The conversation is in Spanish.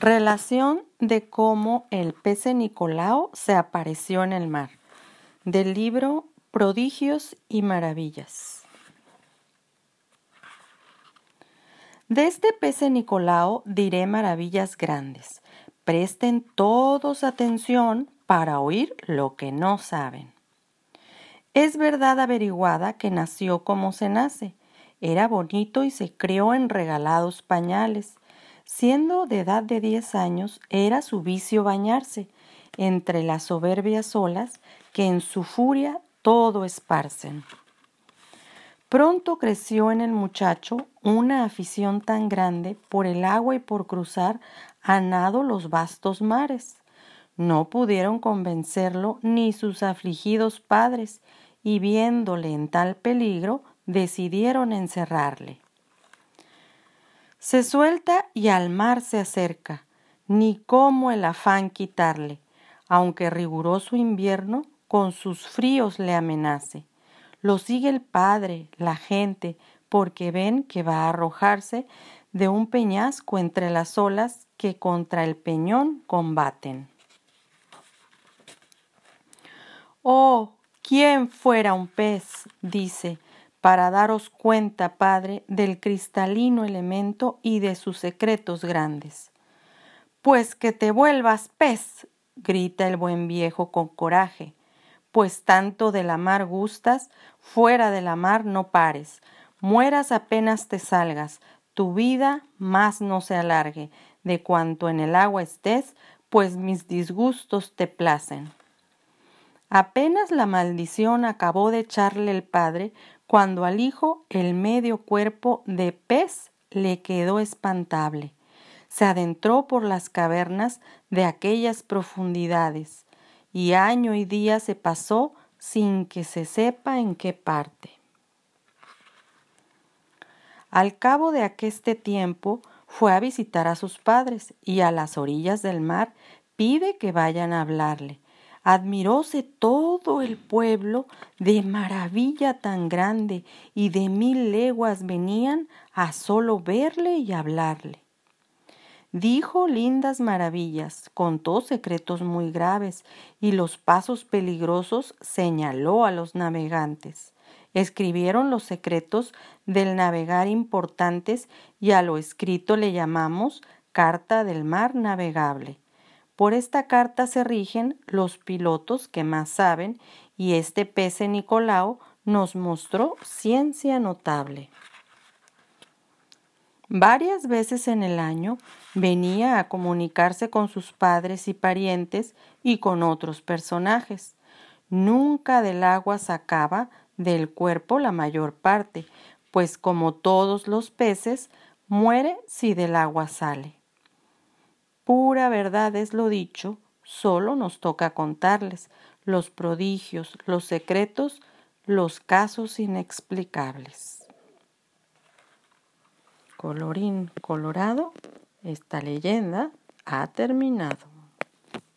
Relación de cómo el pez Nicolao se apareció en el mar. Del libro Prodigios y Maravillas. De este pez Nicolao diré maravillas grandes. Presten todos atención para oír lo que no saben. Es verdad averiguada que nació como se nace. Era bonito y se crió en regalados pañales. Siendo de edad de diez años, era su vicio bañarse entre las soberbias olas que en su furia todo esparcen. Pronto creció en el muchacho una afición tan grande por el agua y por cruzar a nado los vastos mares. No pudieron convencerlo ni sus afligidos padres, y viéndole en tal peligro, decidieron encerrarle. Se suelta y al mar se acerca, ni cómo el afán quitarle, aunque riguroso invierno con sus fríos le amenace. Lo sigue el padre, la gente, porque ven que va a arrojarse de un peñasco entre las olas que contra el peñón combaten. Oh, ¿quién fuera un pez? dice, para daros cuenta, Padre, del cristalino elemento y de sus secretos grandes. Pues que te vuelvas pez, grita el buen viejo con coraje, pues tanto de la mar gustas, fuera de la mar no pares, mueras apenas te salgas, tu vida más no se alargue, de cuanto en el agua estés, pues mis disgustos te placen. Apenas la maldición acabó de echarle el padre, cuando al hijo el medio cuerpo de pez le quedó espantable. Se adentró por las cavernas de aquellas profundidades, y año y día se pasó sin que se sepa en qué parte. Al cabo de aqueste tiempo fue a visitar a sus padres y a las orillas del mar pide que vayan a hablarle admiróse todo el pueblo de maravilla tan grande y de mil leguas venían a solo verle y hablarle. Dijo lindas maravillas, contó secretos muy graves y los pasos peligrosos señaló a los navegantes. Escribieron los secretos del navegar importantes y a lo escrito le llamamos Carta del Mar Navegable. Por esta carta se rigen los pilotos que más saben y este pese Nicolao nos mostró ciencia notable. Varias veces en el año venía a comunicarse con sus padres y parientes y con otros personajes. Nunca del agua sacaba del cuerpo la mayor parte, pues como todos los peces, muere si del agua sale. Pura verdad es lo dicho, solo nos toca contarles los prodigios, los secretos, los casos inexplicables. Colorín colorado, esta leyenda ha terminado.